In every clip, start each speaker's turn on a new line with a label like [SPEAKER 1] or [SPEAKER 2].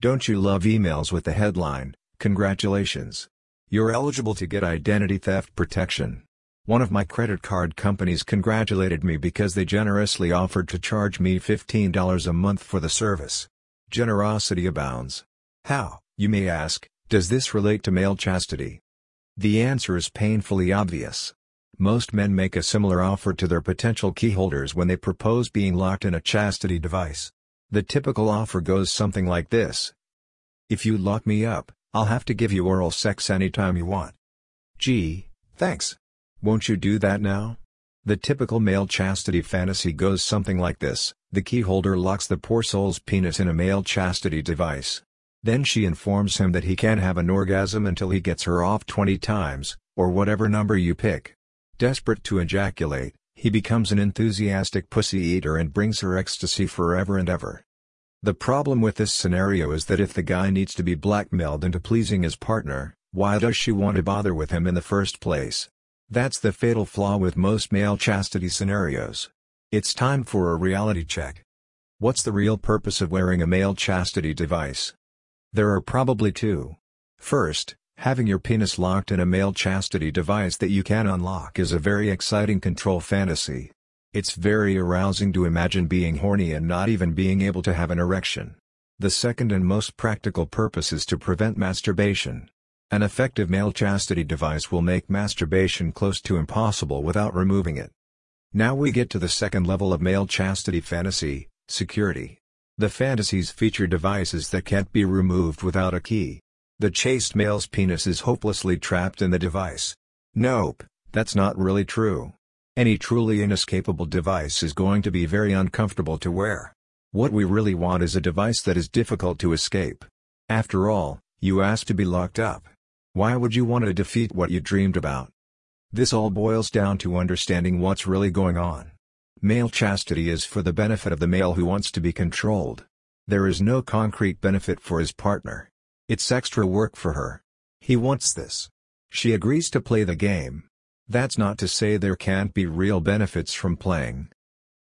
[SPEAKER 1] Don't you love emails with the headline, Congratulations! You're eligible to get identity theft protection. One of my credit card companies congratulated me because they generously offered to charge me $15 a month for the service. Generosity abounds. How, you may ask, does this relate to male chastity? The answer is painfully obvious. Most men make a similar offer to their potential keyholders when they propose being locked in a chastity device. The typical offer goes something like this. If you lock me up, I'll have to give you oral sex anytime you want. Gee, thanks. Won't you do that now? The typical male chastity fantasy goes something like this, the keyholder locks the poor soul's penis in a male chastity device. Then she informs him that he can't have an orgasm until he gets her off 20 times, or whatever number you pick. Desperate to ejaculate, he becomes an enthusiastic pussy eater and brings her ecstasy forever and ever. The problem with this scenario is that if the guy needs to be blackmailed into pleasing his partner, why does she want to bother with him in the first place? That's the fatal flaw with most male chastity scenarios. It's time for a reality check. What's the real purpose of wearing a male chastity device? There are probably two. First, having your penis locked in a male chastity device that you can unlock is a very exciting control fantasy. It's very arousing to imagine being horny and not even being able to have an erection. The second and most practical purpose is to prevent masturbation. An effective male chastity device will make masturbation close to impossible without removing it. Now we get to the second level of male chastity fantasy, security. The fantasies feature devices that can't be removed without a key. The chaste male's penis is hopelessly trapped in the device. Nope, that's not really true. Any truly inescapable device is going to be very uncomfortable to wear. What we really want is a device that is difficult to escape. After all, you asked to be locked up. Why would you want to defeat what you dreamed about? This all boils down to understanding what's really going on. Male chastity is for the benefit of the male who wants to be controlled. There is no concrete benefit for his partner. It's extra work for her. He wants this. She agrees to play the game. That's not to say there can't be real benefits from playing.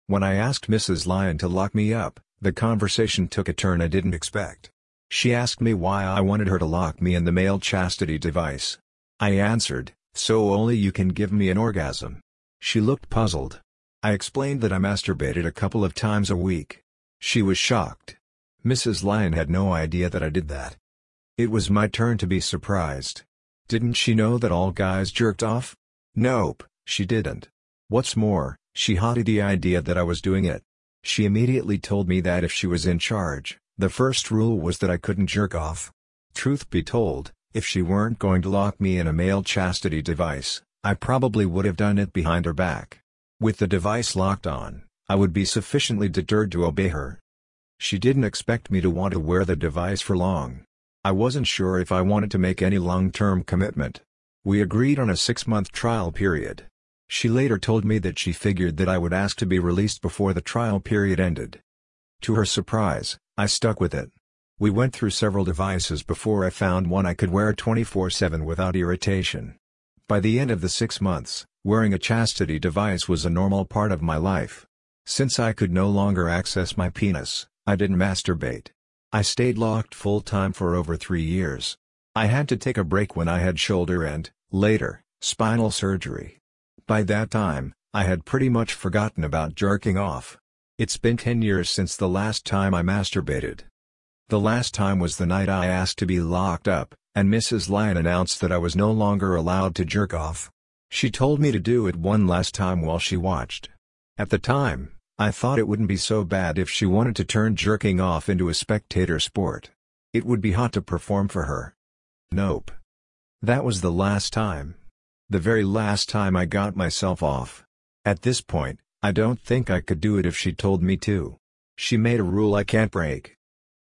[SPEAKER 1] When I asked Mrs. Lyon to lock me up, the conversation took a turn I didn't expect. She asked me why I wanted her to lock me in the male chastity device. I answered, so only you can give me an orgasm. She looked puzzled. I explained that I masturbated a couple of times a week. She was shocked. Mrs. Lyon had no idea that I did that. It was my turn to be surprised. Didn't she know that all guys jerked off? Nope, she didn't. What's more, she hated the idea that I was doing it. She immediately told me that if she was in charge, the first rule was that I couldn't jerk off. Truth be told, if she weren't going to lock me in a male chastity device, I probably would have done it behind her back. With the device locked on, I would be sufficiently deterred to obey her. She didn't expect me to want to wear the device for long. I wasn't sure if I wanted to make any long-term commitment. We agreed on a six-month trial period. She later told me that she figured that I would ask to be released before the trial period ended. To her surprise, I stuck with it. We went through several devices before I found one I could wear 24-7 without irritation. By the end of the six months, wearing a chastity device was a normal part of my life. Since I could no longer access my penis, I didn't masturbate. I stayed locked full-time for over three years. I had to take a break when I had shoulder and, later, spinal surgery. By that time, I had pretty much forgotten about jerking off. It's been 10 years since the last time I masturbated. The last time was the night I asked to be locked up, and Mrs. Lyon announced that I was no longer allowed to jerk off. She told me to do it one last time while she watched. At the time, I thought it wouldn't be so bad if she wanted to turn jerking off into a spectator sport. It would be hot to perform for her. Nope. That was the last time. The very last time I got myself off. At this point, I don't think I could do it if she told me to. She made a rule I can't break.